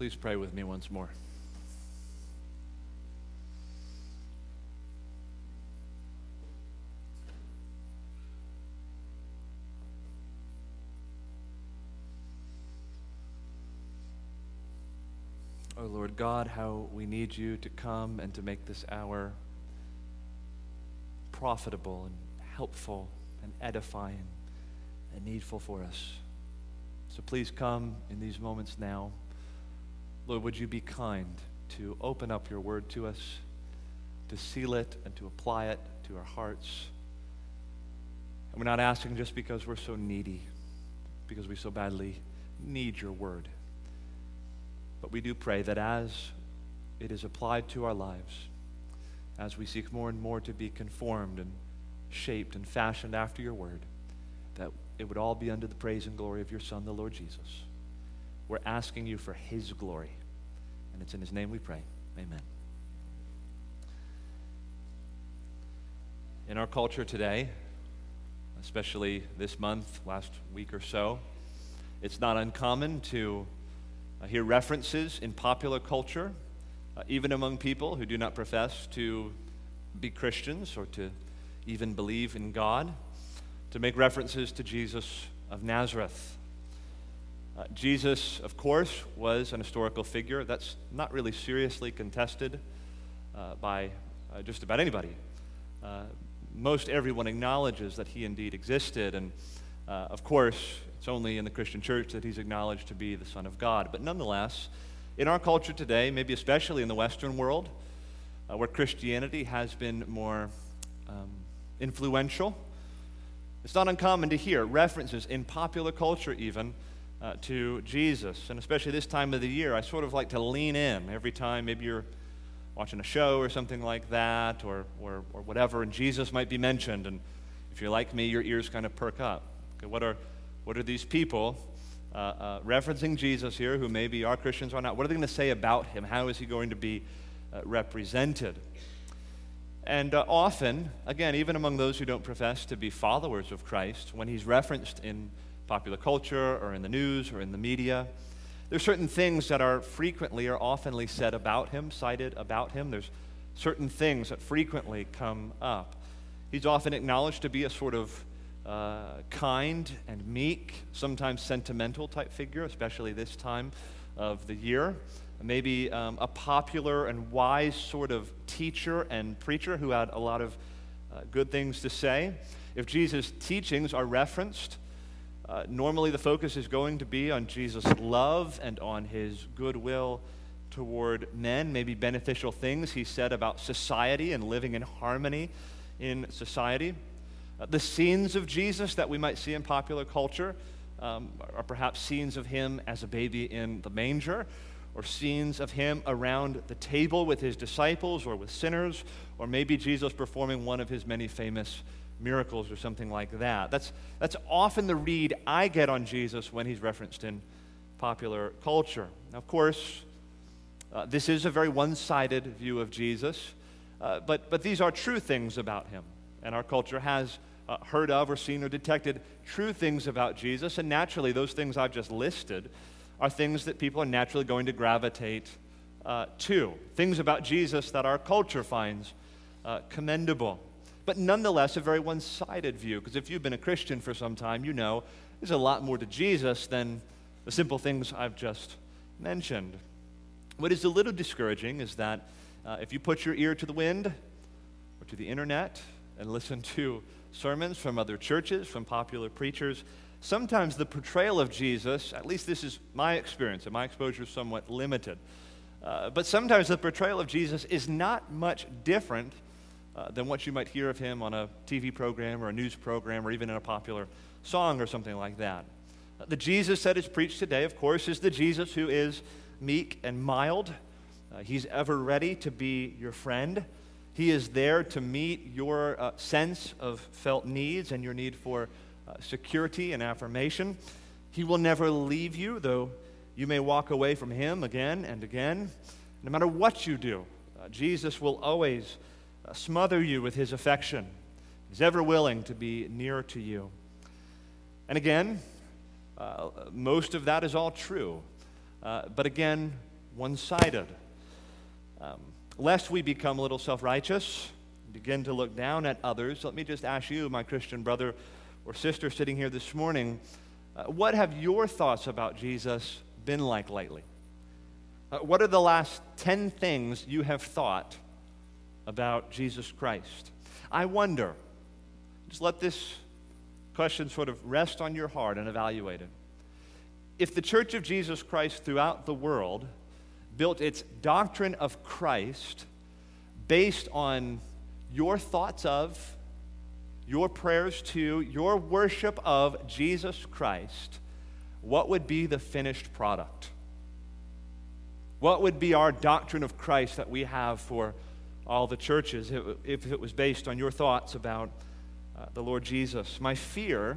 Please pray with me once more. Oh Lord God, how we need you to come and to make this hour profitable and helpful and edifying and needful for us. So please come in these moments now. Lord, would you be kind to open up your word to us, to seal it and to apply it to our hearts. And we're not asking just because we're so needy, because we so badly need your word. But we do pray that as it is applied to our lives, as we seek more and more to be conformed and shaped and fashioned after your word, that it would all be under the praise and glory of your Son, the Lord Jesus. We're asking you for his glory. And it's in his name we pray. Amen. In our culture today, especially this month, last week or so, it's not uncommon to uh, hear references in popular culture, uh, even among people who do not profess to be Christians or to even believe in God, to make references to Jesus of Nazareth. Uh, Jesus, of course, was an historical figure. That's not really seriously contested uh, by uh, just about anybody. Uh, most everyone acknowledges that he indeed existed, and of course, it's only in the Christian church that he's acknowledged to be the Son of God. But nonetheless, in our culture today, maybe especially in the Western world, uh, where Christianity has been more um, influential, it's not uncommon to hear references in popular culture, even uh, to Jesus. And especially this time of the year, I sort of like to lean in every time maybe you're watching a show or something like that, or, or, or whatever, and Jesus might be mentioned. And if you're like me, your ears kind of perk up. Okay, what are what are these people uh, uh, referencing Jesus here, who maybe are Christians or not? What are they going to say about him? How is he going to be uh, represented? And uh, often, again, even among those who don't profess to be followers of Christ, when he's referenced in popular culture or in the news or in the media, there's certain things that are frequently or oftenly said about him, cited about him. There's certain things that frequently come up. He's often acknowledged to be a sort of uh, kind and meek, sometimes sentimental type figure, especially this time of the year. Maybe um, a popular and wise sort of teacher and preacher who had a lot of uh, good things to say. If Jesus' teachings are referenced, uh, normally the focus is going to be on Jesus' love and on his goodwill toward men, maybe beneficial things he said about society and living in harmony in society. Uh, the scenes of Jesus that we might see in popular culture um, are perhaps scenes of him as a baby in the manger, or scenes of him around the table with his disciples or with sinners, or maybe Jesus performing one of his many famous miracles or something like that. That's, that's often the read I get on Jesus when he's referenced in popular culture. Now, of course, uh, this is a very one sided view of Jesus, uh, but, but these are true things about him, and our culture has uh, heard of or seen or detected true things about Jesus. And naturally, those things I've just listed are things that people are naturally going to gravitate uh, to. Things about Jesus that our culture finds uh, commendable. But nonetheless, a very one sided view, because if you've been a Christian for some time, you know there's a lot more to Jesus than the simple things I've just mentioned. What is a little discouraging is that uh, if you put your ear to the wind or to the internet and listen to sermons from other churches, from popular preachers, sometimes the portrayal of Jesus, at least this is my experience, and my exposure is somewhat limited, uh, but sometimes the portrayal of Jesus is not much different uh, than what you might hear of him on a TV program or a news program or even in a popular song or something like that. Uh, the Jesus that is preached today, of course, is the Jesus who is meek and mild. Uh, he's ever ready to be your friend. He is there to meet your uh, sense of felt needs and your need for uh, security and affirmation. He will never leave you, though you may walk away from Him again and again. No matter what you do, uh, Jesus will always smother you with His affection. He's ever willing to be near to you. And again, uh, most of that is all true. Uh, but again, one sided. Um, lest we become a little self righteous, begin to look down at others, let me just ask you, my Christian brother or sister sitting here this morning, uh, what have your thoughts about Jesus been like lately? Uh, what are the last 10 things you have thought about Jesus Christ? I wonder, just let this question sort of rest on your heart and evaluate it. If the Church of Jesus Christ throughout the world built its doctrine of Christ based on your thoughts of, your prayers to, your worship of Jesus Christ, what would be the finished product? What would be our doctrine of Christ that we have for all the churches if it was based on your thoughts about uh, the Lord Jesus? My fear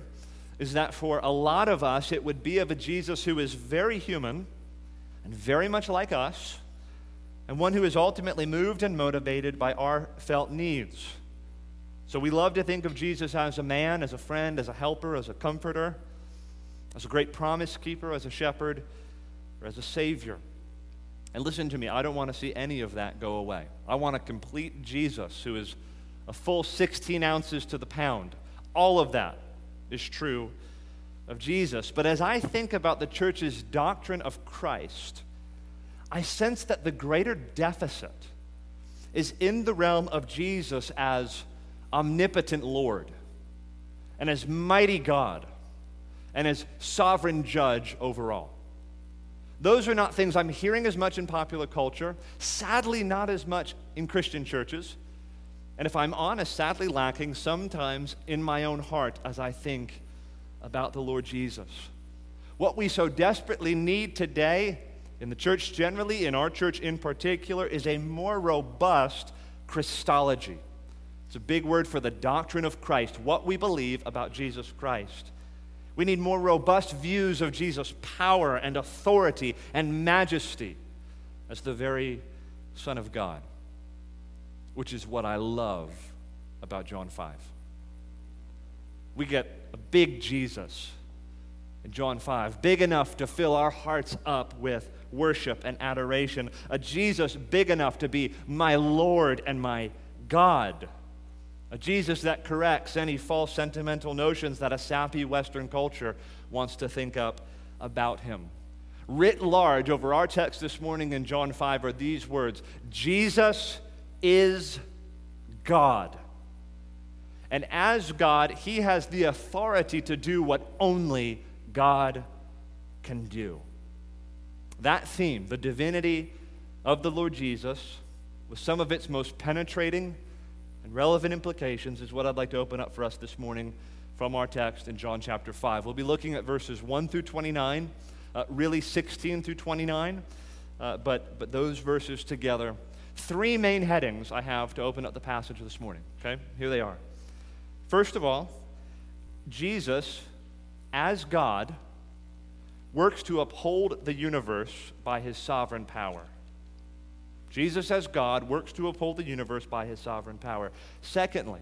is that for a lot of us, it would be of a Jesus who is very human and very much like us, and one who is ultimately moved and motivated by our felt needs. So we love to think of Jesus as a man, as a friend, as a helper, as a comforter, as a great promise keeper, as a shepherd, or as a savior. And listen to me, I don't want to see any of that go away. I want a complete Jesus who is a full 16 ounces to the pound. All of that is true of Jesus. But as I think about the church's doctrine of Christ, I sense that the greater deficit is in the realm of Jesus as omnipotent Lord and as mighty God and as sovereign judge over all. Those are not things I'm hearing as much in popular culture, sadly, not as much in Christian churches. And if I'm honest, sadly lacking sometimes in my own heart as I think about the Lord Jesus. What we so desperately need today, in the church generally, in our church in particular, is a more robust Christology. It's a big word for the doctrine of Christ, what we believe about Jesus Christ. We need more robust views of Jesus' power and authority and majesty as the very Son of God, which is what I love about John 5. We get a big Jesus in John 5, big enough to fill our hearts up with worship and adoration, a Jesus big enough to be my Lord and my God a Jesus that corrects any false sentimental notions that a sappy Western culture wants to think up about him. Writ large over our text this morning in John 5 are these words Jesus is God. And as God, he has the authority to do what only God can do. That theme, the divinity of the Lord Jesus, with some of its most penetrating and relevant implications is what I'd like to open up for us this morning from our text in John chapter 5. We'll be looking at verses 1 through 29, uh, really 16 through 29, uh, but, but those verses together. Three main headings I have to open up the passage this morning. Okay, here they are. First of all, Jesus, as God, works to uphold the universe by his sovereign power. Jesus, as God, works to uphold the universe by his sovereign power. Secondly,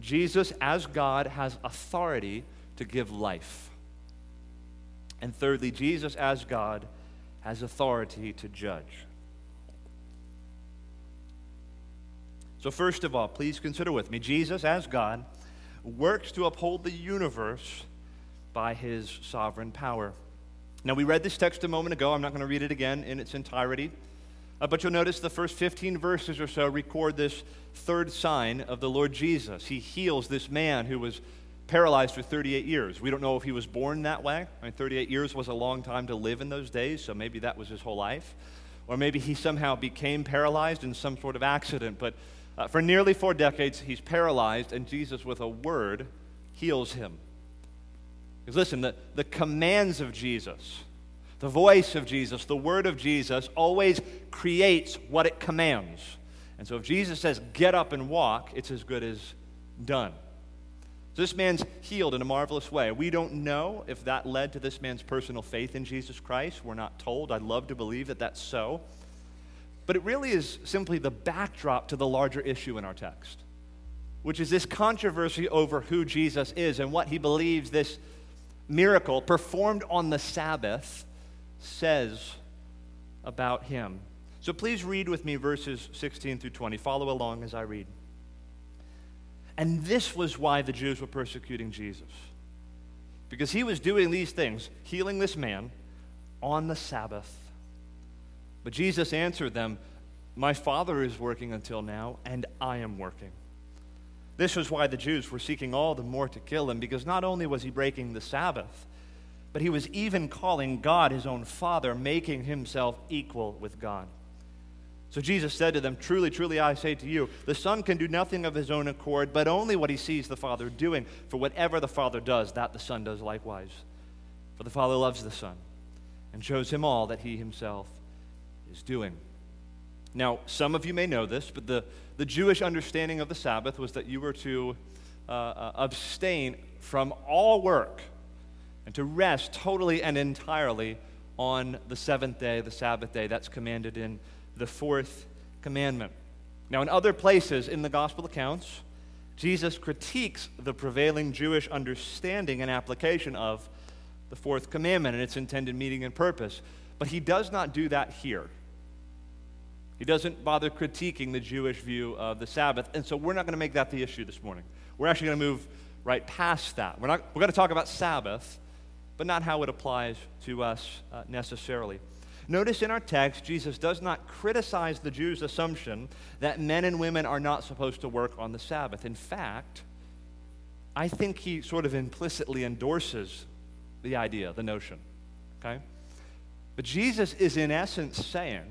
Jesus, as God, has authority to give life. And thirdly, Jesus, as God, has authority to judge. So, first of all, please consider with me Jesus, as God, works to uphold the universe by his sovereign power. Now, we read this text a moment ago. I'm not going to read it again in its entirety. Uh, but you'll notice the first 15 verses or so record this third sign of the Lord Jesus. He heals this man who was paralyzed for 38 years. We don't know if he was born that way. I mean, 38 years was a long time to live in those days, so maybe that was his whole life. Or maybe he somehow became paralyzed in some sort of accident. But uh, for nearly four decades, he's paralyzed, and Jesus, with a word, heals him. Because listen, the, the commands of Jesus, the voice of Jesus, the word of Jesus, always creates what it commands. And so if Jesus says, get up and walk, it's as good as done. So this man's healed in a marvelous way. We don't know if that led to this man's personal faith in Jesus Christ. We're not told. I'd love to believe that that's so. But it really is simply the backdrop to the larger issue in our text, which is this controversy over who Jesus is and what he believes this miracle performed on the Sabbath says about him. So please read with me verses 16 through 20. Follow along as I read. And this was why the Jews were persecuting Jesus. Because he was doing these things, healing this man on the Sabbath. But Jesus answered them, My Father is working until now, and I am working. This was why the Jews were seeking all the more to kill him, because not only was he breaking the Sabbath, but he was even calling God his own Father, making himself equal with God. So Jesus said to them, Truly, truly, I say to you, the Son can do nothing of his own accord, but only what he sees the Father doing. For whatever the Father does, that the Son does likewise. For the Father loves the Son and shows him all that he himself is doing. Now, some of you may know this, but the, the Jewish understanding of the Sabbath was that you were to uh, uh, abstain from all work and to rest totally and entirely on the seventh day, the Sabbath day. That's commanded in the fourth commandment. Now, in other places in the gospel accounts, Jesus critiques the prevailing Jewish understanding and application of the fourth commandment and its intended meaning and purpose. But he does not do that here. He doesn't bother critiquing the Jewish view of the Sabbath. And so we're not going to make that the issue this morning. We're actually going to move right past that. We're, not, we're going to talk about Sabbath, but not how it applies to us uh, necessarily. Notice in our text, Jesus does not criticize the Jews' assumption that men and women are not supposed to work on the Sabbath. In fact, I think he sort of implicitly endorses the idea, the notion. Okay? But Jesus is, in essence, saying,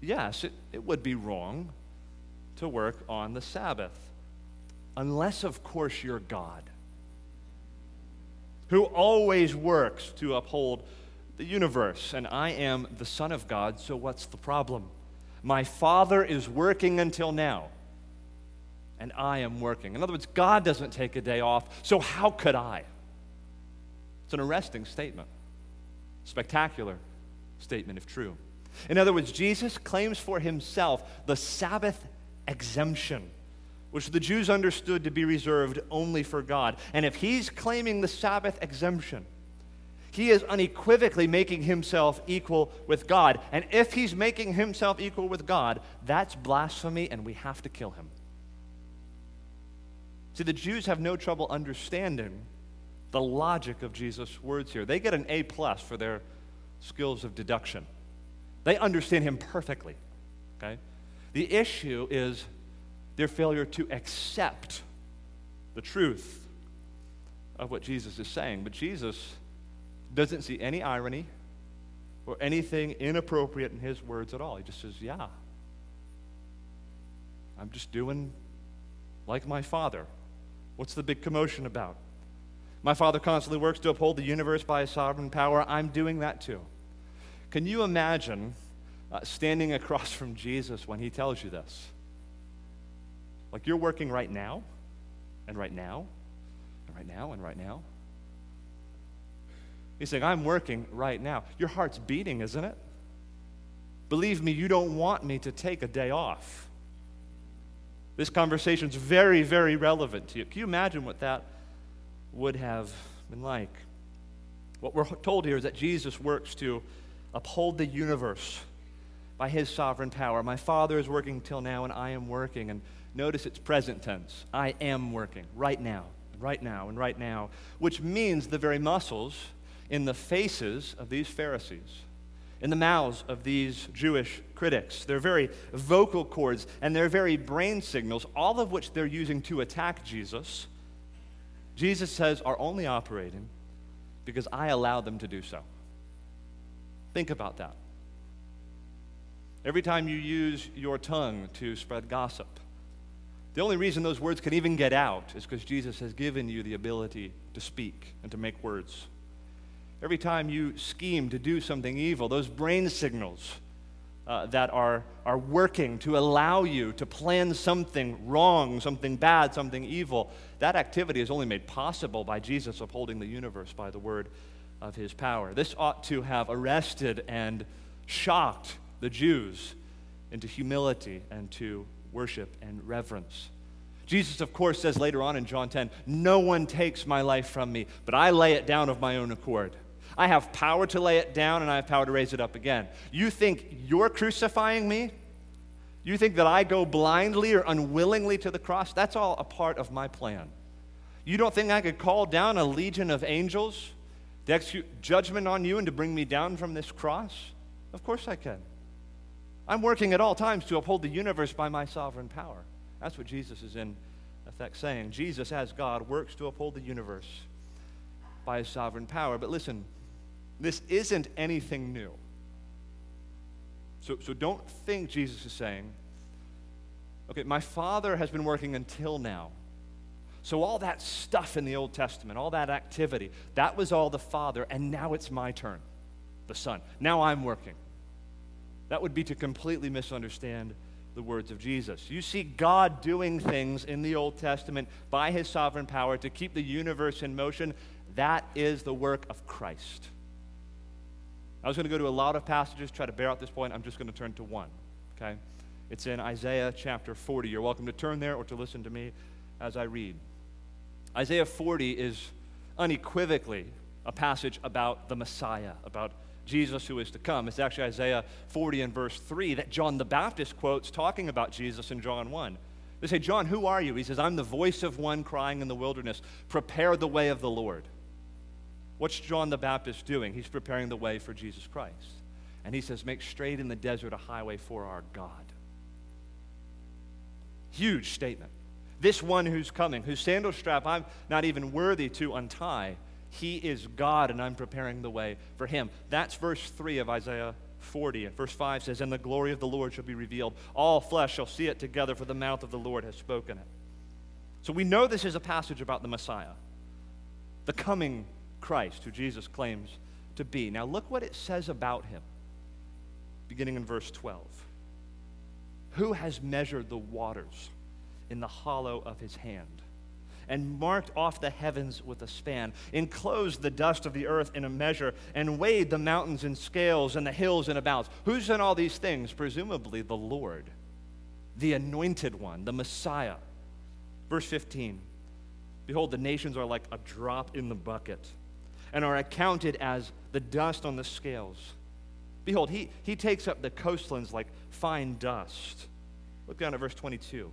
yes, it, it would be wrong to work on the Sabbath, unless, of course, you're God, who always works to uphold the universe, and I am the Son of God, so what's the problem? My Father is working until now, and I am working. In other words, God doesn't take a day off, so how could I? It's an arresting statement, spectacular statement if true. In other words, Jesus claims for himself the Sabbath exemption, which the Jews understood to be reserved only for God. And if he's claiming the Sabbath exemption, he is unequivocally making himself equal with God. And if he's making himself equal with God, that's blasphemy and we have to kill him. See, the Jews have no trouble understanding the logic of Jesus' words here. They get an A plus for their skills of deduction. They understand him perfectly. Okay? The issue is their failure to accept the truth of what Jesus is saying. But Jesus doesn't see any irony or anything inappropriate in his words at all. He just says, Yeah, I'm just doing like my father. What's the big commotion about? My father constantly works to uphold the universe by his sovereign power. I'm doing that too. Can you imagine uh, standing across from Jesus when he tells you this? Like you're working right now, and right now, and right now, and right now. He's saying, I'm working right now. Your heart's beating, isn't it? Believe me, you don't want me to take a day off. This conversation's very, very relevant to you. Can you imagine what that would have been like? What we're told here is that Jesus works to uphold the universe by his sovereign power. My Father is working till now, and I am working. And notice it's present tense. I am working right now, right now, and right now, which means the very muscles in the faces of these Pharisees, in the mouths of these Jewish critics, their very vocal cords and their very brain signals, all of which they're using to attack Jesus, Jesus says are only operating because I allow them to do so. Think about that. Every time you use your tongue to spread gossip, the only reason those words can even get out is because Jesus has given you the ability to speak and to make words. Every time you scheme to do something evil, those brain signals uh, that are, are working to allow you to plan something wrong, something bad, something evil, that activity is only made possible by Jesus upholding the universe by the word of his power. This ought to have arrested and shocked the Jews into humility and to worship and reverence. Jesus, of course, says later on in John 10, No one takes my life from me, but I lay it down of my own accord. I have power to lay it down and I have power to raise it up again. You think you're crucifying me? You think that I go blindly or unwillingly to the cross? That's all a part of my plan. You don't think I could call down a legion of angels to execute judgment on you and to bring me down from this cross? Of course I can. I'm working at all times to uphold the universe by my sovereign power. That's what Jesus is in effect saying. Jesus, as God, works to uphold the universe by his sovereign power. But listen, this isn't anything new. So, so don't think Jesus is saying, okay, my Father has been working until now. So, all that stuff in the Old Testament, all that activity, that was all the Father, and now it's my turn, the Son. Now I'm working. That would be to completely misunderstand the words of Jesus. You see God doing things in the Old Testament by his sovereign power to keep the universe in motion. That is the work of Christ. I was going to go to a lot of passages, try to bear out this point. I'm just going to turn to one, okay? It's in Isaiah chapter 40. You're welcome to turn there or to listen to me as I read. Isaiah 40 is unequivocally a passage about the Messiah, about Jesus who is to come. It's actually Isaiah 40 and verse 3 that John the Baptist quotes talking about Jesus in John 1. They say, John, who are you? He says, I'm the voice of one crying in the wilderness, prepare the way of the Lord. What's John the Baptist doing? He's preparing the way for Jesus Christ. And he says, Make straight in the desert a highway for our God. Huge statement. This one who's coming, whose sandal strap I'm not even worthy to untie, he is God, and I'm preparing the way for him. That's verse 3 of Isaiah 40. And verse 5 says, And the glory of the Lord shall be revealed. All flesh shall see it together, for the mouth of the Lord has spoken it. So we know this is a passage about the Messiah, the coming Christ, who Jesus claims to be. Now, look what it says about him, beginning in verse 12. Who has measured the waters in the hollow of his hand? And marked off the heavens with a span, enclosed the dust of the earth in a measure, and weighed the mountains in scales and the hills in a balance. Who's done all these things? Presumably the Lord, the anointed one, the Messiah. Verse 15 Behold, the nations are like a drop in the bucket and are accounted as the dust on the scales. Behold, he, he takes up the coastlands like fine dust. Look down at verse 22.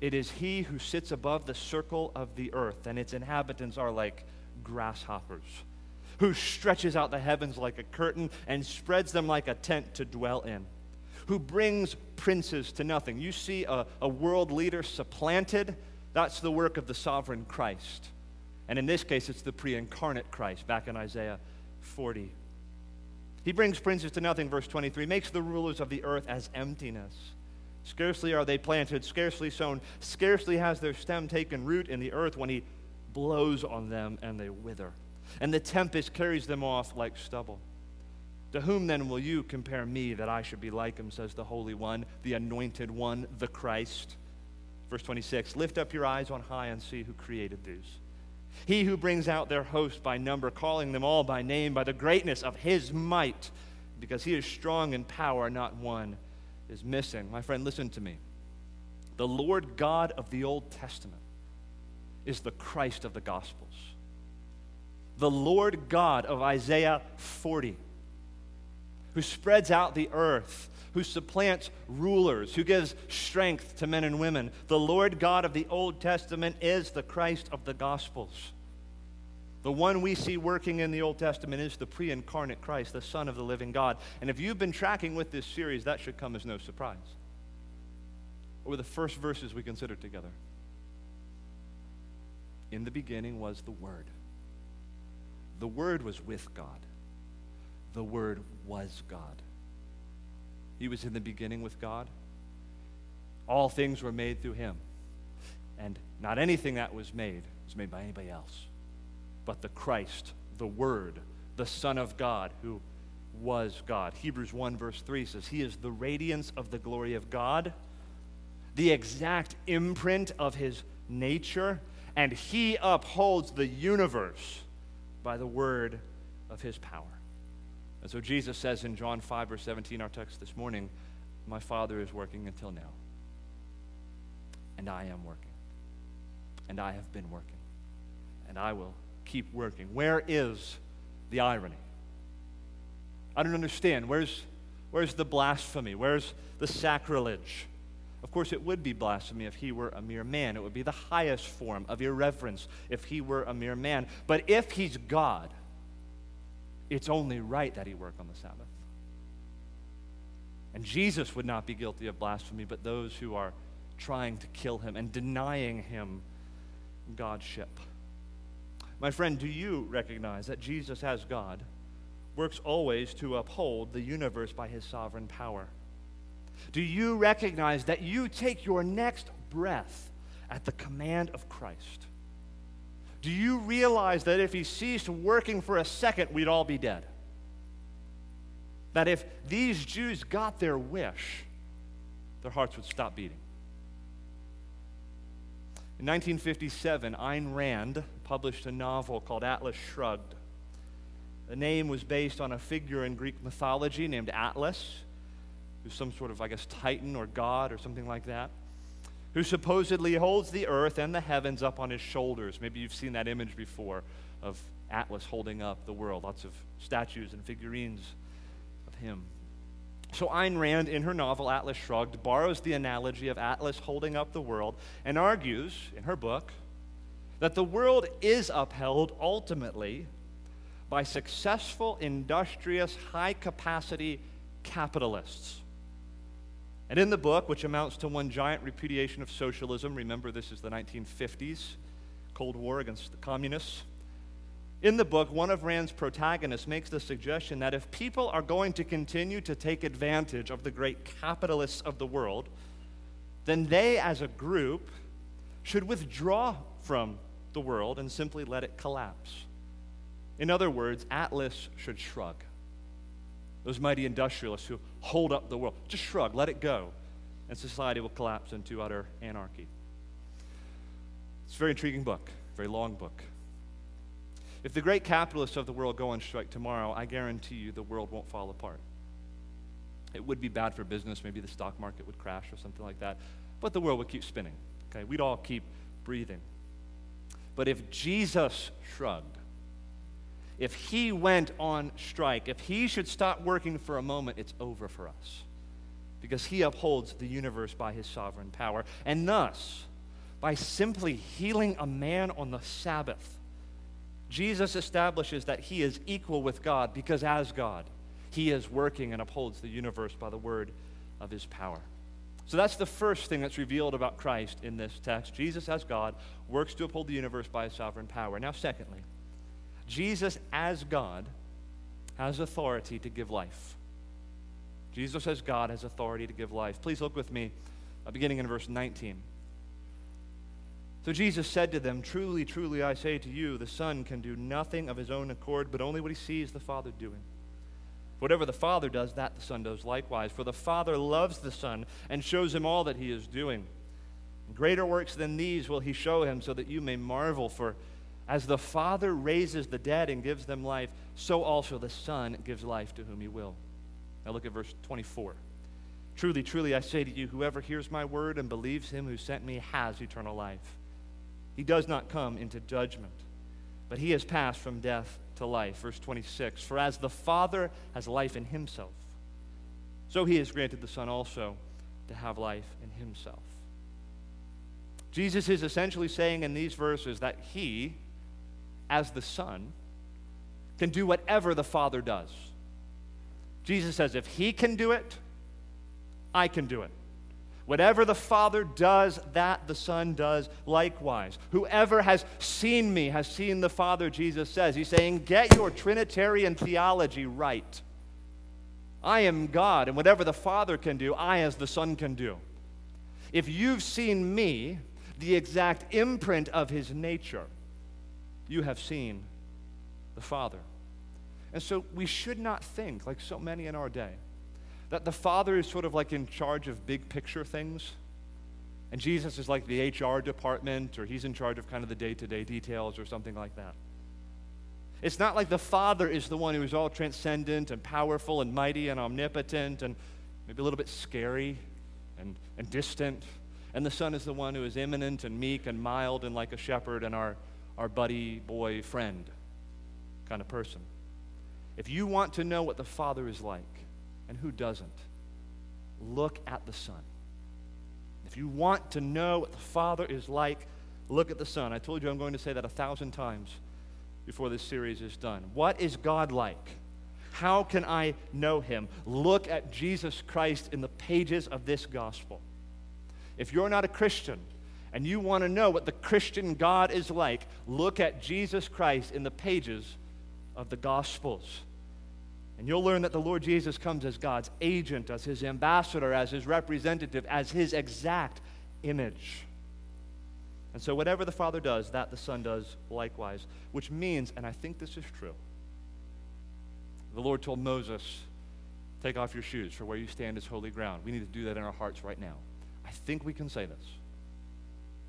It is he who sits above the circle of the earth, and its inhabitants are like grasshoppers, who stretches out the heavens like a curtain and spreads them like a tent to dwell in, who brings princes to nothing. You see a, a world leader supplanted, that's the work of the sovereign Christ. And in this case, it's the pre incarnate Christ, back in Isaiah 40. He brings princes to nothing, verse 23, makes the rulers of the earth as emptiness. Scarcely are they planted, scarcely sown, scarcely has their stem taken root in the earth when he blows on them and they wither. And the tempest carries them off like stubble. To whom then will you compare me that I should be like him, says the Holy One, the Anointed One, the Christ? Verse 26 Lift up your eyes on high and see who created these he who brings out their host by number, calling them all by name, by the greatness of his might, because he is strong in power, not one is missing. My friend, listen to me. The Lord God of the Old Testament is the Christ of the Gospels. The Lord God of Isaiah 40, who spreads out the earth who supplants rulers, who gives strength to men and women. The Lord God of the Old Testament is the Christ of the Gospels. The one we see working in the Old Testament is the pre incarnate Christ, the Son of the living God. And if you've been tracking with this series, that should come as no surprise. Were the first verses we considered together? In the beginning was the Word. The Word was with God. The Word was God. He was in the beginning with God. All things were made through him. And not anything that was made was made by anybody else, but the Christ, the Word, the Son of God, who was God. Hebrews 1, verse 3 says, He is the radiance of the glory of God, the exact imprint of His nature, and He upholds the universe by the word of His power. And so Jesus says in John 5, verse 17, our text this morning, My Father is working until now. And I am working. And I have been working. And I will keep working. Where is the irony. I don't understand. Where's, where's the blasphemy? Where's the sacrilege? Of course, it would be blasphemy if he were a mere man. It would be the highest form of irreverence if he were a mere man. But if he's God, it's only right that he work on the Sabbath. And Jesus would not be guilty of blasphemy, but those who are trying to kill him and denying him Godship. My friend, do you recognize that Jesus, as God, works always to uphold the universe by his sovereign power? Do you recognize that you take your next breath at the command of Christ? Do you realize that if he ceased working for a second, we'd all be dead? That if these Jews got their wish, their hearts would stop beating. In 1957, Ayn Rand published a novel called Atlas Shrugged. The name was based on a figure in Greek mythology named Atlas, who's some sort of, I guess, titan or god or something like that, who supposedly holds the earth and the heavens up on his shoulders. Maybe you've seen that image before of Atlas holding up the world, lots of statues and figurines of him. So Ayn Rand, in her novel Atlas Shrugged, borrows the analogy of Atlas holding up the world and argues in her book that the world is upheld ultimately by successful, industrious, high capacity capitalists. And in the book, which amounts to one giant repudiation of socialism, remember this is the 1950s, Cold War against the communists. In the book, one of Rand's protagonists makes the suggestion that if people are going to continue to take advantage of the great capitalists of the world, then they as a group should withdraw from the world and simply let it collapse. In other words, Atlas should shrug. Those mighty industrialists who hold up the world, just shrug, let it go, and society will collapse into utter anarchy. It's a very intriguing book, very long book. If the great capitalists of the world go on strike tomorrow, I guarantee you the world won't fall apart. It would be bad for business. Maybe the stock market would crash or something like that. But the world would keep spinning. Okay? We'd all keep breathing. But if Jesus shrugged, if he went on strike, if he should stop working for a moment, it's over for us. Because he upholds the universe by his sovereign power. And thus, by simply healing a man on the Sabbath, Jesus establishes that he is equal with God because, as God, he is working and upholds the universe by the word of his power. So that's the first thing that's revealed about Christ in this text. Jesus, as God, works to uphold the universe by his sovereign power. Now, secondly, Jesus, as God, has authority to give life. Jesus, as God, has authority to give life. Please look with me, uh, beginning in verse 19. So Jesus said to them, Truly, truly, I say to you, the Son can do nothing of his own accord, but only what he sees the Father doing. Whatever the Father does, that the Son does likewise. For the Father loves the Son and shows him all that he is doing. Greater works than these will he show him, so that you may marvel. For as the Father raises the dead and gives them life, so also the Son gives life to whom he will. Now look at verse 24. Truly, truly, I say to you, whoever hears my word and believes him who sent me has eternal life. He does not come into judgment, but he has passed from death to life. Verse 26 For as the Father has life in himself, so he has granted the Son also to have life in himself. Jesus is essentially saying in these verses that he, as the Son, can do whatever the Father does. Jesus says, if he can do it, I can do it. Whatever the Father does, that the Son does likewise. Whoever has seen me has seen the Father, Jesus says. He's saying, get your Trinitarian theology right. I am God, and whatever the Father can do, I, as the Son, can do. If you've seen me, the exact imprint of his nature, you have seen the Father. And so we should not think, like so many in our day, that the Father is sort of like in charge of big picture things. And Jesus is like the HR department, or he's in charge of kind of the day to day details, or something like that. It's not like the Father is the one who is all transcendent and powerful and mighty and omnipotent and maybe a little bit scary and, and distant. And the Son is the one who is immanent and meek and mild and like a shepherd and our, our buddy, boy, friend kind of person. If you want to know what the Father is like, and who doesn't, look at the Son. If you want to know what the Father is like, look at the Son. I told you I'm going to say that a thousand times before this series is done. What is God like? How can I know him? Look at Jesus Christ in the pages of this gospel. If you're not a Christian and you want to know what the Christian God is like, look at Jesus Christ in the pages of the gospels. And you'll learn that the Lord Jesus comes as God's agent, as his ambassador, as his representative, as his exact image. And so, whatever the Father does, that the Son does likewise, which means, and I think this is true, the Lord told Moses, Take off your shoes, for where you stand is holy ground. We need to do that in our hearts right now. I think we can say this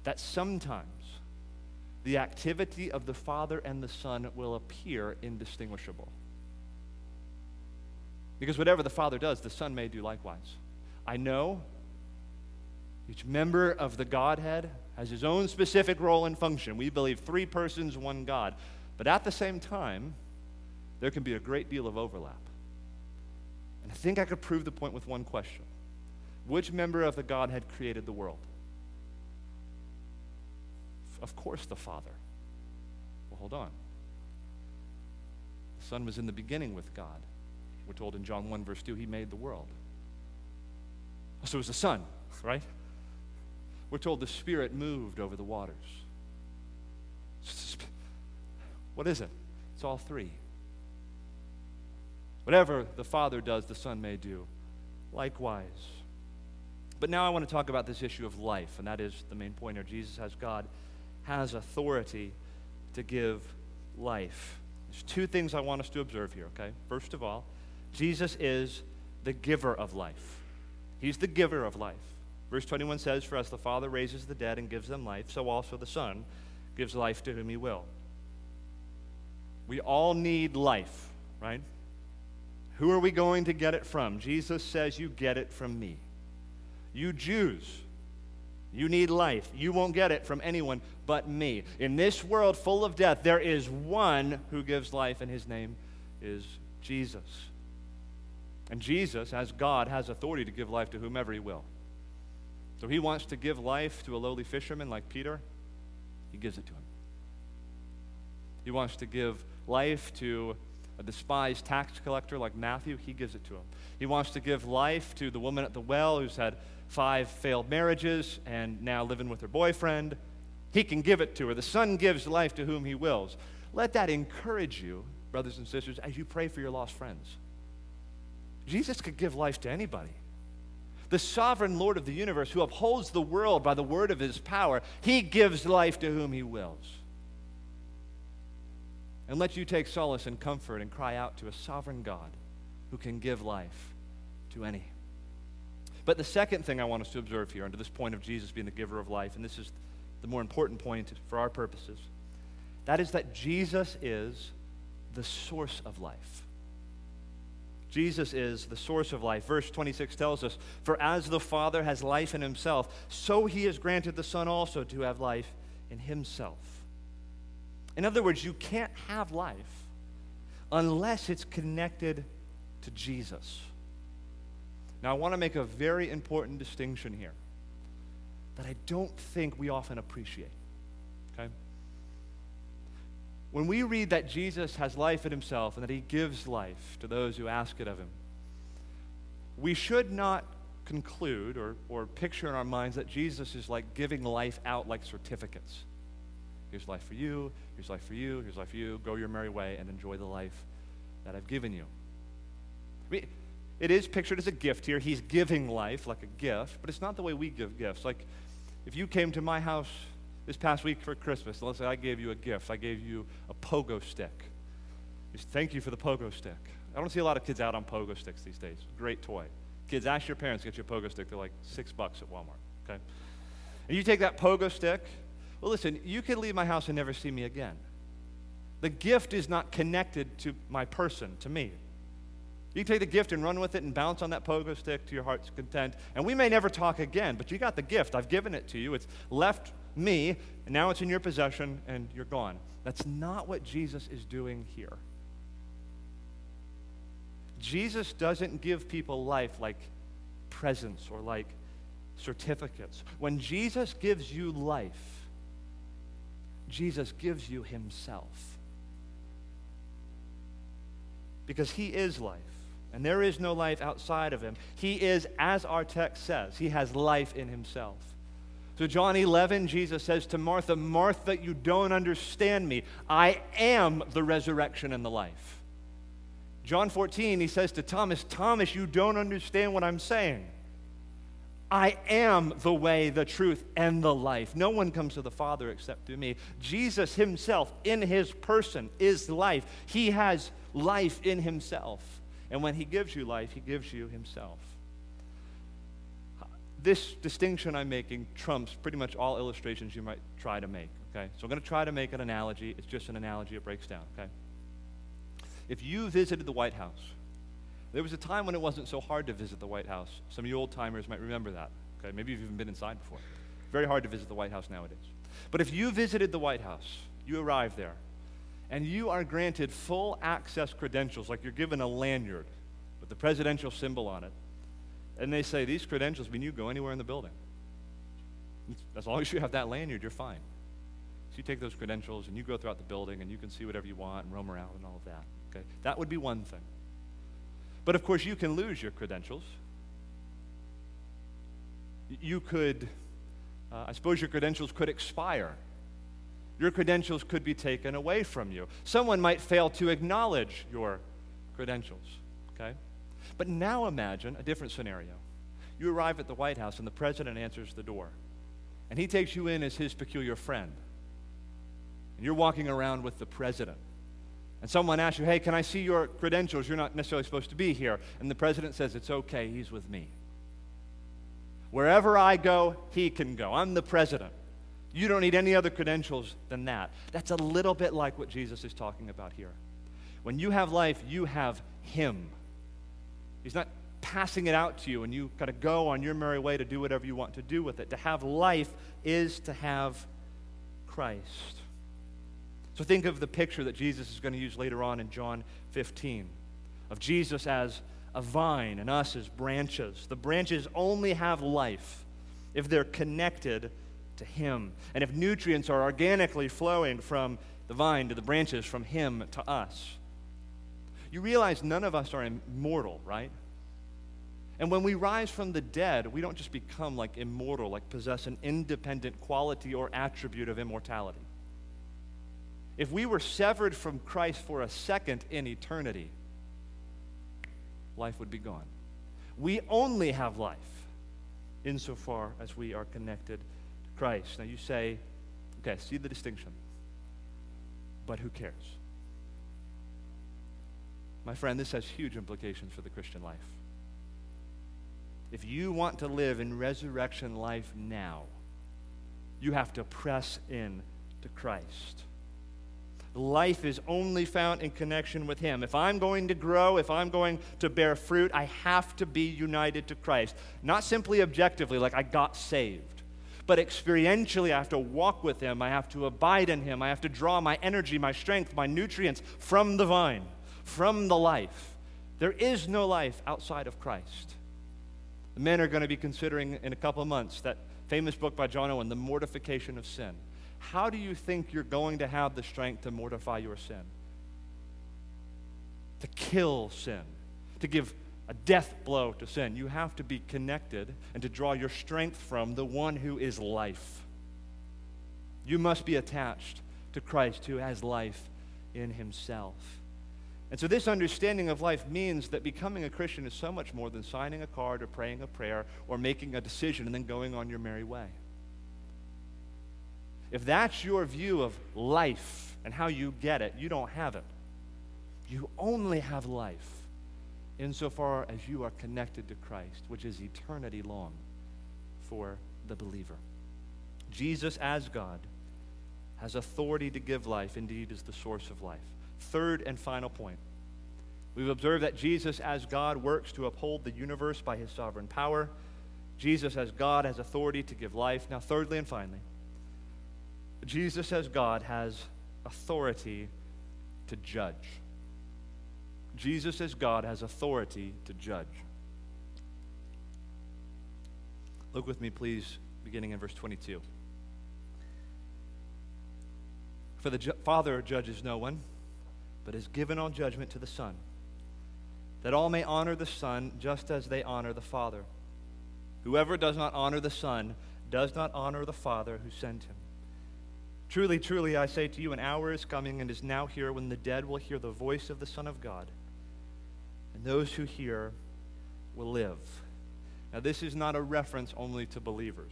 that sometimes the activity of the Father and the Son will appear indistinguishable. Because whatever the Father does, the Son may do likewise. I know each member of the Godhead has his own specific role and function. We believe three persons, one God. But at the same time, there can be a great deal of overlap. And I think I could prove the point with one question Which member of the Godhead created the world? Of course, the Father. Well, hold on. The Son was in the beginning with God. We're told in John 1, verse 2, he made the world. So it was the Son, right? We're told the Spirit moved over the waters. What is it? It's all three. Whatever the Father does, the Son may do likewise. But now I want to talk about this issue of life, and that is the main point here. Jesus, as God, has authority to give life. There's two things I want us to observe here, okay? First of all, Jesus is the giver of life. He's the giver of life. Verse 21 says, For as the Father raises the dead and gives them life, so also the Son gives life to whom he will. We all need life, right? Who are we going to get it from? Jesus says, You get it from me. You Jews, you need life. You won't get it from anyone but me. In this world full of death, there is one who gives life, and his name is Jesus. And Jesus, as God, has authority to give life to whomever he will. So he wants to give life to a lowly fisherman like Peter, he gives it to him. He wants to give life to a despised tax collector like Matthew, he gives it to him. He wants to give life to the woman at the well who's had five failed marriages and now living with her boyfriend. He can give it to her. The Son gives life to whom he wills. Let that encourage you, brothers and sisters, as you pray for your lost friends. Jesus could give life to anybody. The sovereign Lord of the universe, who upholds the world by the word of his power, he gives life to whom he wills. And let you take solace and comfort and cry out to a sovereign God who can give life to any. But the second thing I want us to observe here, under this point of Jesus being the giver of life, and this is the more important point for our purposes, that is that Jesus is the source of life. Jesus is the source of life. Verse 26 tells us, For as the Father has life in himself, so he has granted the Son also to have life in himself. In other words, you can't have life unless it's connected to Jesus. Now, I want to make a very important distinction here that I don't think we often appreciate. When we read that Jesus has life in himself and that he gives life to those who ask it of him, we should not conclude or, or picture in our minds that Jesus is like giving life out like certificates. Here's life for you, here's life for you, here's life for you. Go your merry way and enjoy the life that I've given you. I mean, it is pictured as a gift here. He's giving life like a gift, but it's not the way we give gifts. Like if you came to my house this past week for Christmas, let's say I gave you a gift. I gave you a pogo stick. Just thank you for the pogo stick. I don't see a lot of kids out on pogo sticks these days. Great toy. Kids, ask your parents to get you a pogo stick. They're like six bucks at Walmart. Okay? And you take that pogo stick. Well, listen, you can leave my house and never see me again. The gift is not connected to my person, to me. You take the gift and run with it and bounce on that pogo stick to your heart's content. And we may never talk again, but you got the gift. I've given it to you. It's left me, and now it's in your possession, and you're gone. That's not what Jesus is doing here. Jesus doesn't give people life like presents or like certificates. When Jesus gives you life, Jesus gives you himself. Because he is life, and there is no life outside of him. He is, as our text says, he has life in himself. So, John 11, Jesus says to Martha, Martha, you don't understand me. I am the resurrection and the life. John 14, he says to Thomas, Thomas, you don't understand what I'm saying. I am the way, the truth, and the life. No one comes to the Father except through me. Jesus himself, in his person, is life. He has life in himself. And when he gives you life, he gives you himself. This distinction I'm making trumps pretty much all illustrations you might try to make. Okay? So I'm going to try to make an analogy. It's just an analogy, it breaks down. Okay? If you visited the White House, there was a time when it wasn't so hard to visit the White House. Some of you old timers might remember that. Okay, maybe you've even been inside before. Very hard to visit the White House nowadays. But if you visited the White House, you arrive there, and you are granted full access credentials, like you're given a lanyard with the presidential symbol on it, and they say these credentials mean you go anywhere in the building. As long as you have that lanyard, you're fine. So you take those credentials and you go throughout the building and you can see whatever you want and roam around and all of that. Okay? That would be one thing. But of course, you can lose your credentials. You could, uh, I suppose, your credentials could expire. Your credentials could be taken away from you. Someone might fail to acknowledge your credentials, okay? But now imagine a different scenario. You arrive at the White House and the president answers the door. And he takes you in as his peculiar friend. And you're walking around with the president and someone asks you, hey, can I see your credentials? You're not necessarily supposed to be here. And the president says, it's okay, he's with me. Wherever I go, he can go. I'm the president. You don't need any other credentials than that. That's a little bit like what Jesus is talking about here. When you have life, you have him. He's not passing it out to you and you got to go on your merry way to do whatever you want to do with it. To have life is to have Christ. So think of the picture that Jesus is going to use later on in John 15 of Jesus as a vine and us as branches. The branches only have life if they're connected to Him and if nutrients are organically flowing from the vine to the branches, from Him to us. You realize none of us are immortal, right? And when we rise from the dead, we don't just become like immortal, like possess an independent quality or attribute of immortality. If we were severed from Christ for a second in eternity, life would be gone. We only have life insofar as we are connected to Christ. Now you say, okay, see the distinction. But who cares? My friend, this has huge implications for the Christian life. If you want to live in resurrection life now, you have to press in to Christ life is only found in connection with Him. If I'm going to grow, if I'm going to bear fruit, I have to be united to Christ. Not simply objectively, like I got saved, but experientially, I have to walk with Him. I have to abide in Him. I have to draw my energy, my strength, my nutrients from the vine, from the life. There is no life outside of Christ. The men are going to be considering in a couple of months that famous book by John Owen, The Mortification of Sin how do you think you're going to have the strength to mortify your sin? To kill sin, to give a death blow to sin. You have to be connected and to draw your strength from the one who is life. You must be attached to Christ who has life in himself. And so, this understanding of life means that becoming a Christian is so much more than signing a card or praying a prayer or making a decision and then going on your merry way. If that's your view of life and how you get it, you don't have it. You only have life insofar as you are connected to Christ, which is eternity long for the believer. Jesus, as God, has authority to give life, indeed, is the source of life. Third and final point. We've observed that Jesus, as God, works to uphold the universe by his sovereign power. Jesus, as God, has authority to give life. Now, thirdly and finally, Jesus, as God, has authority to judge. Jesus, as God, has authority to judge. Look with me, please, beginning in verse 22. For the ju- Father judges no one, but has given all judgment to the Son, that all may honor the Son just as they honor the Father. Whoever does not honor the Son does not honor the Father who sent him. Truly, truly, I say to you, an hour is coming and is now here when the dead will hear the voice of the Son of God, and those who hear will live. Now, this is not a reference only to believers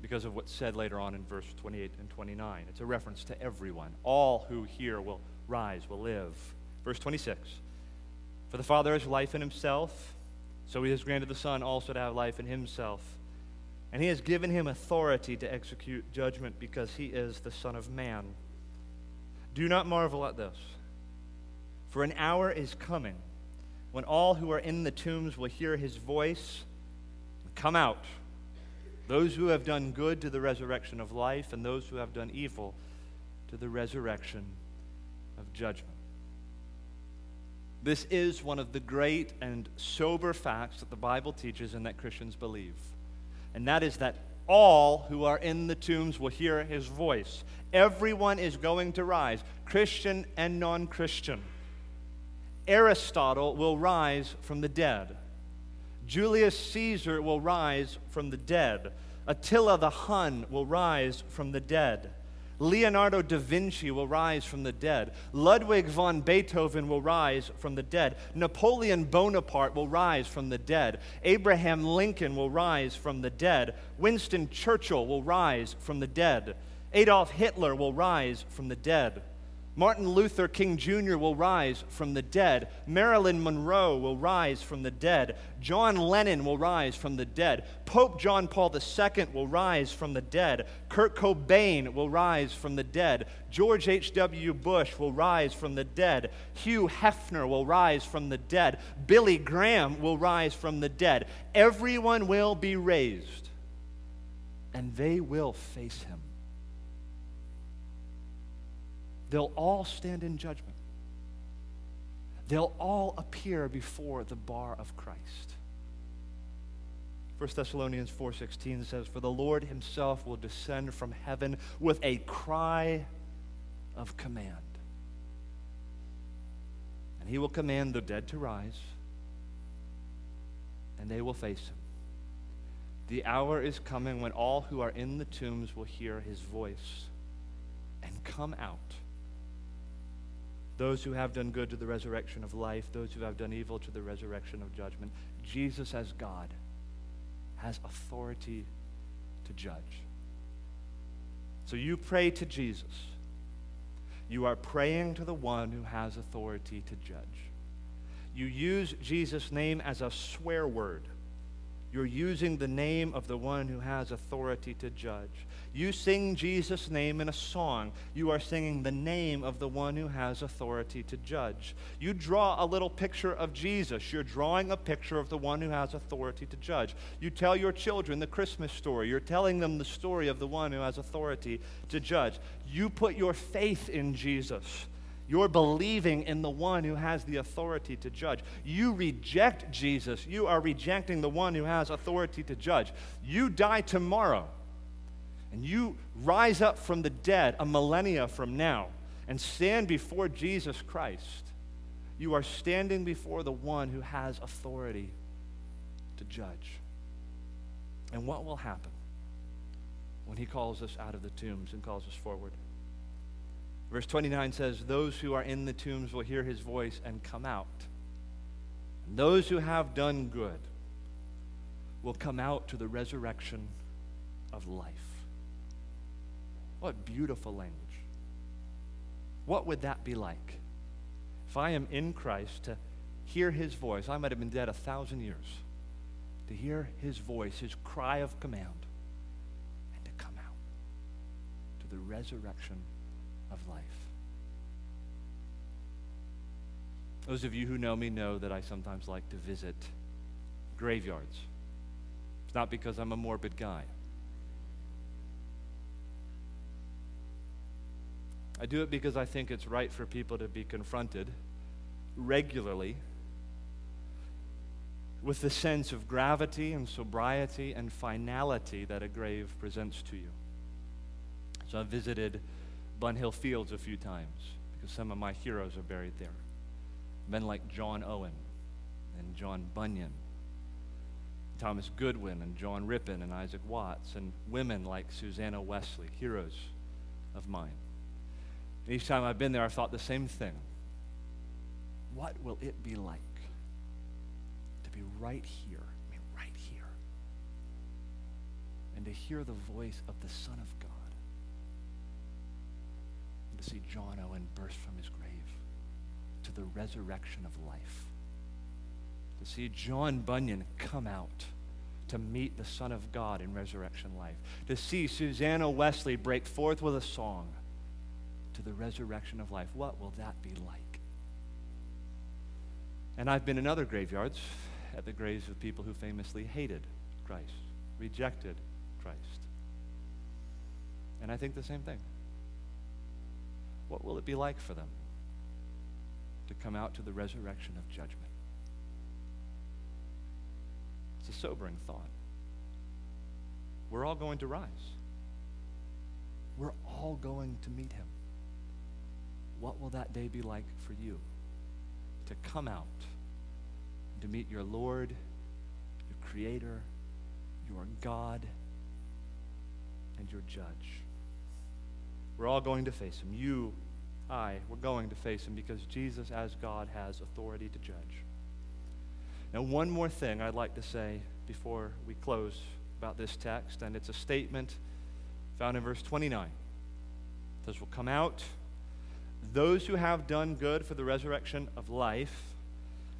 because of what's said later on in verse 28 and 29. It's a reference to everyone. All who hear will rise, will live. Verse 26 For the Father has life in himself, so he has granted the Son also to have life in himself. And he has given him authority to execute judgment because he is the Son of Man. Do not marvel at this, for an hour is coming when all who are in the tombs will hear his voice and come out. Those who have done good to the resurrection of life, and those who have done evil to the resurrection of judgment. This is one of the great and sober facts that the Bible teaches and that Christians believe. And that is that all who are in the tombs will hear his voice. Everyone is going to rise, Christian and non Christian. Aristotle will rise from the dead. Julius Caesar will rise from the dead. Attila the Hun will rise from the dead. Leonardo da Vinci will rise from the dead. Ludwig von Beethoven will rise from the dead. Napoleon Bonaparte will rise from the dead. Abraham Lincoln will rise from the dead. Winston Churchill will rise from the dead. Adolf Hitler will rise from the dead. Martin Luther King Jr. will rise from the dead. Marilyn Monroe will rise from the dead. John Lennon will rise from the dead. Pope John Paul II will rise from the dead. Kurt Cobain will rise from the dead. George H.W. Bush will rise from the dead. Hugh Hefner will rise from the dead. Billy Graham will rise from the dead. Everyone will be raised, and they will face him. They'll all stand in judgment. They'll all appear before the bar of Christ. 1 Thessalonians 4:16 says for the Lord himself will descend from heaven with a cry of command. And he will command the dead to rise and they will face him. The hour is coming when all who are in the tombs will hear his voice and come out those who have done good to the resurrection of life, those who have done evil to the resurrection of judgment. Jesus, as God, has authority to judge. So you pray to Jesus. You are praying to the one who has authority to judge. You use Jesus' name as a swear word. You're using the name of the one who has authority to judge. You sing Jesus' name in a song. You are singing the name of the one who has authority to judge. You draw a little picture of Jesus. You're drawing a picture of the one who has authority to judge. You tell your children the Christmas story. You're telling them the story of the one who has authority to judge. You put your faith in Jesus. You're believing in the one who has the authority to judge. You reject Jesus. You are rejecting the one who has authority to judge. You die tomorrow rise up from the dead a millennia from now and stand before Jesus Christ. You are standing before the one who has authority to judge. And what will happen when he calls us out of the tombs and calls us forward? Verse 29 says, Those who are in the tombs will hear his voice and come out. And those who have done good will come out to the resurrection of life. What beautiful language. What would that be like? If I am in Christ to hear his voice, I might have been dead a thousand years, to hear his voice, his cry of command, and to come out to the resurrection of life. Those of you who know me know that I sometimes like to visit graveyards. It's not because I'm a morbid guy. I do it because I think it's right for people to be confronted regularly with the sense of gravity and sobriety and finality that a grave presents to you. So I've visited Bunhill Fields a few times because some of my heroes are buried there. Men like John Owen and John Bunyan, Thomas Goodwin and John Rippon and Isaac Watts, and women like Susanna Wesley, heroes of mine. And each time I've been there, I've thought the same thing. What will it be like to be right here? I mean, right here. And to hear the voice of the Son of God. And to see John Owen burst from his grave to the resurrection of life. To see John Bunyan come out to meet the Son of God in resurrection life. To see Susanna Wesley break forth with a song to the resurrection of life. What will that be like? And I've been in other graveyards at the graves of people who famously hated Christ, rejected Christ. And I think the same thing. What will it be like for them to come out to the resurrection of judgment? It's a sobering thought. We're all going to rise. We're all going to meet him. What will that day be like for you? To come out, to meet your Lord, your Creator, your God, and your Judge. We're all going to face him. You, I, we're going to face him because Jesus, as God, has authority to judge. Now, one more thing I'd like to say before we close about this text, and it's a statement found in verse 29. It says, Will come out those who have done good for the resurrection of life,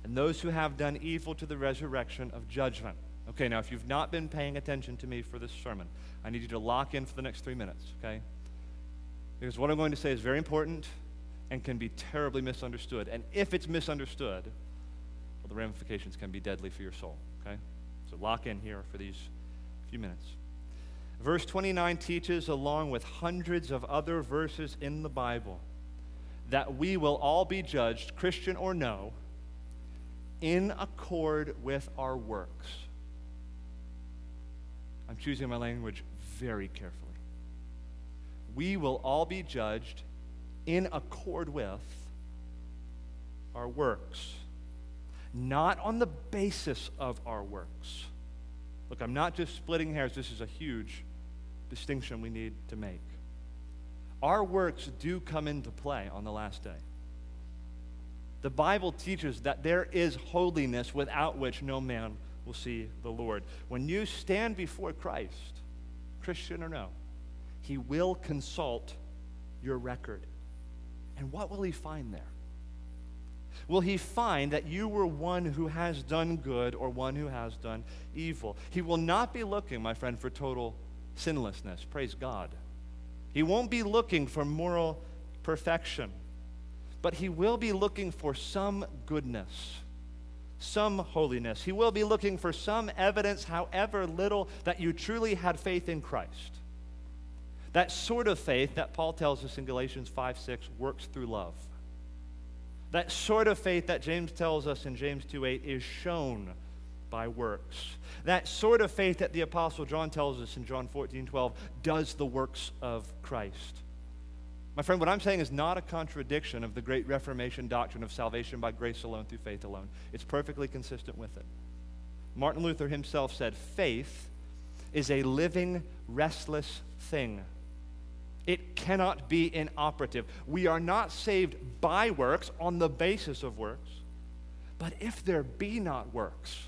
and those who have done evil to the resurrection of judgment. Okay, now if you've not been paying attention to me for this sermon, I need you to lock in for the next three minutes, okay? Because what I'm going to say is very important and can be terribly misunderstood. And if it's misunderstood, well, the ramifications can be deadly for your soul, okay? So lock in here for these few minutes. Verse 29 teaches, along with hundreds of other verses in the Bible, that we will all be judged, Christian or no, in accord with our works. I'm choosing my language very carefully. We will all be judged in accord with our works not on the basis of our works. Look, I'm not just splitting hairs. This is a huge distinction we need to make. Our works do come into play on the last day. The Bible teaches that there is holiness without which no man will see the Lord. When you stand before Christ, Christian or no, he will consult your record. And what will he find there? will he find that you were one who has done good or one who has done evil. He will not be looking, my friend, for total sinlessness. Praise God. He won't be looking for moral perfection, but he will be looking for some goodness, some holiness. He will be looking for some evidence, however little, that you truly had faith in Christ. That sort of faith that Paul tells us in Galatians 5 6 works through love. That sort of faith that James tells us in James 2 8 is shown by works. That sort of faith that the Apostle John tells us in John 14 12 does the works of Christ. My friend, what I'm saying is not a contradiction of the great Reformation doctrine of salvation by grace alone through faith alone. It's perfectly consistent with it. Martin Luther himself said, Faith is a living, restless thing it cannot be inoperative. We are not saved by works on the basis of works. But if there be not works,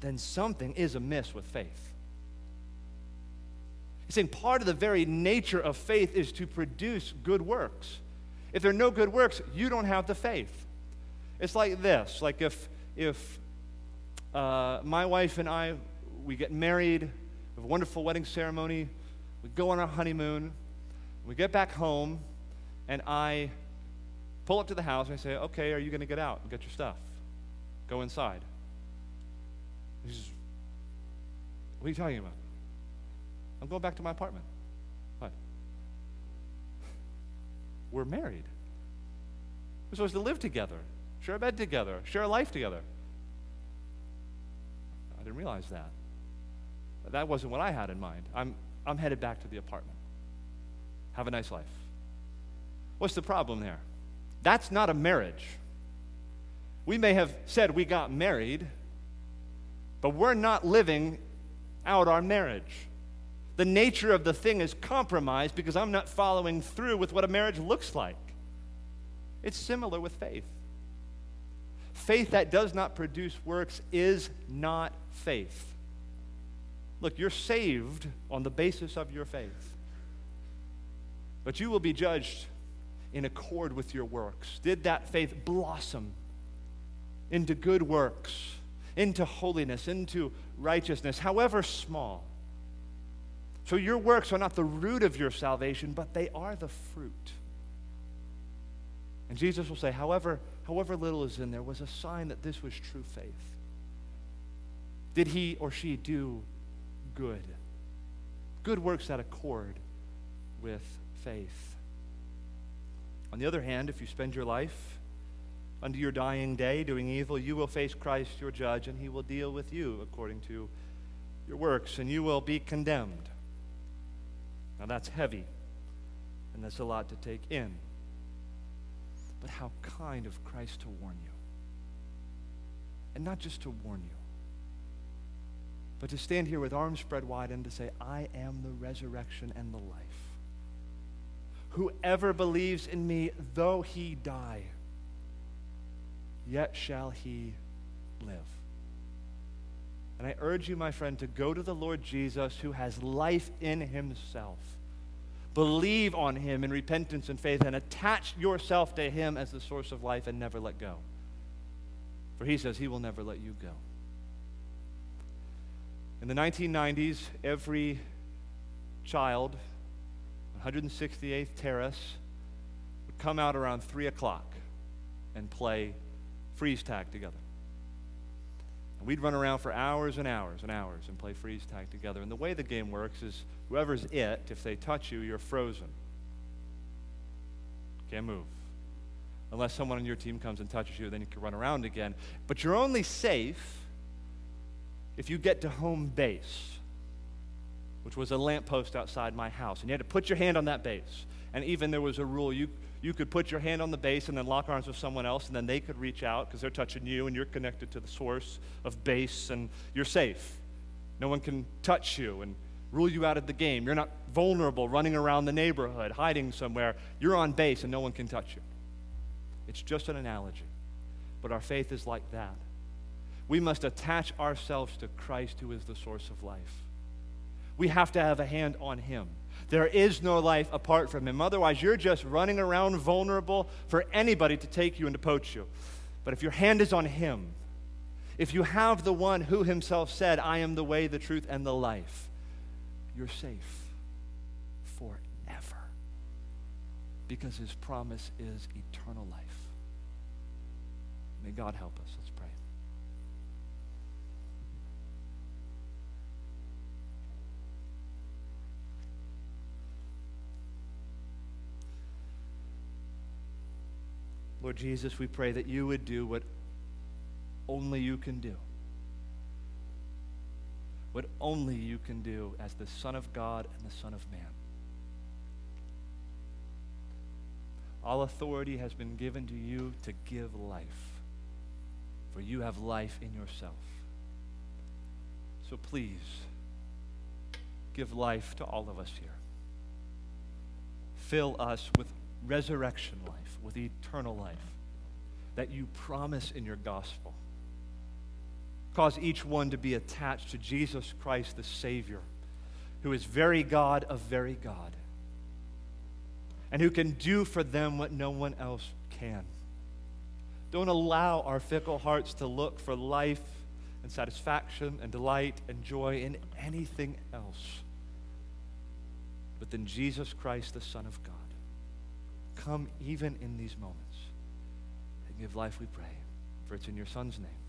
then something is amiss with faith. He's saying part of the very nature of faith is to produce good works. If there are no good works, you don't have the faith. It's like this like if, if uh, my wife and I, we get married, we have a wonderful wedding ceremony, we go on our honeymoon, we get back home, and I pull up to the house and I say, Okay, are you going to get out and get your stuff? Go inside. He says, What are you talking about? I'm going back to my apartment. What? We're married. We're supposed to live together. share a bed together, share a life together. I didn't realize that. That wasn't what I had in mind. I'm, I'm headed back to the apartment. Have a nice life. What's the problem there? That's not a marriage. We may have said we got married, but we're not living out our marriage. The nature of the thing is compromised because I'm not following through with what a marriage looks like. It's similar with faith. Faith that does not produce works is not faith. Look, you're saved on the basis of your faith. But you will be judged in accord with your works. Did that faith blossom into good works, into holiness, into righteousness, however small? So your works are not the root of your salvation, but they are the fruit. And Jesus will say, however, however little is in there, was a sign that this was true faith. Did he or she do good? Good works that accord with faith. On the other hand, if you spend your life unto your dying day doing evil, you will face Christ, your judge, and he will deal with you according to your works, and you will be condemned. Now that's heavy, and that's a lot to take in. But how kind of Christ to warn you. And not just to warn you, but to stand here with arms spread wide and to say, I am the resurrection and the life. Whoever believes in me, though he die, yet shall he live. And I urge you, my friend, to go to the Lord Jesus who has life in himself. Believe on him in repentance and faith and attach yourself to him as the source of life and never let go. For he says he will never let you go. In the 1990s, every child, 168th Terrace, would come out around 3 o'clock and play freeze tag together. And we'd run around for hours and hours and hours and play freeze tag together. And the way the game works is whoever's it, if they touch you, you're frozen. Can't move. Unless someone on your team comes and touches you, then you can run around again. But you're only safe if you get to home base, which was a lamppost outside my house. And you had to put your hand on that base. And even there was a rule you you could put your hand on the base and then lock arms with someone else, and then they could reach out because they're touching you and you're connected to the source of base and you're safe. No one can touch you and rule you out of the game. You're not vulnerable running around the neighborhood, hiding somewhere. You're on base and no one can touch you. It's just an analogy. But our faith is like that. We must attach ourselves to Christ, who is the source of life. We have to have a hand on Him. There is no life apart from Him. Otherwise, you're just running around vulnerable for anybody to take you and to poach you. But if your hand is on Him, if you have the one who Himself said, I am the way, the truth, and the life, you're safe forever. Because His promise is eternal life. May God help us. Lord Jesus, we pray that you would do what only you can do. What only you can do as the Son of God and the Son of Man. All authority has been given to you to give life, for you have life in yourself. So please, give life to all of us here. Fill us with resurrection life, with eternal life that you promise in your gospel. Cause each one to be attached to Jesus Christ, the Savior, who is very God of very God, and who can do for them what no one else can. Don't allow our fickle hearts to look for life and satisfaction and delight and joy in anything else but in Jesus Christ, the Son of God come even in these moments. And give life, we pray. For it's in your Son's name.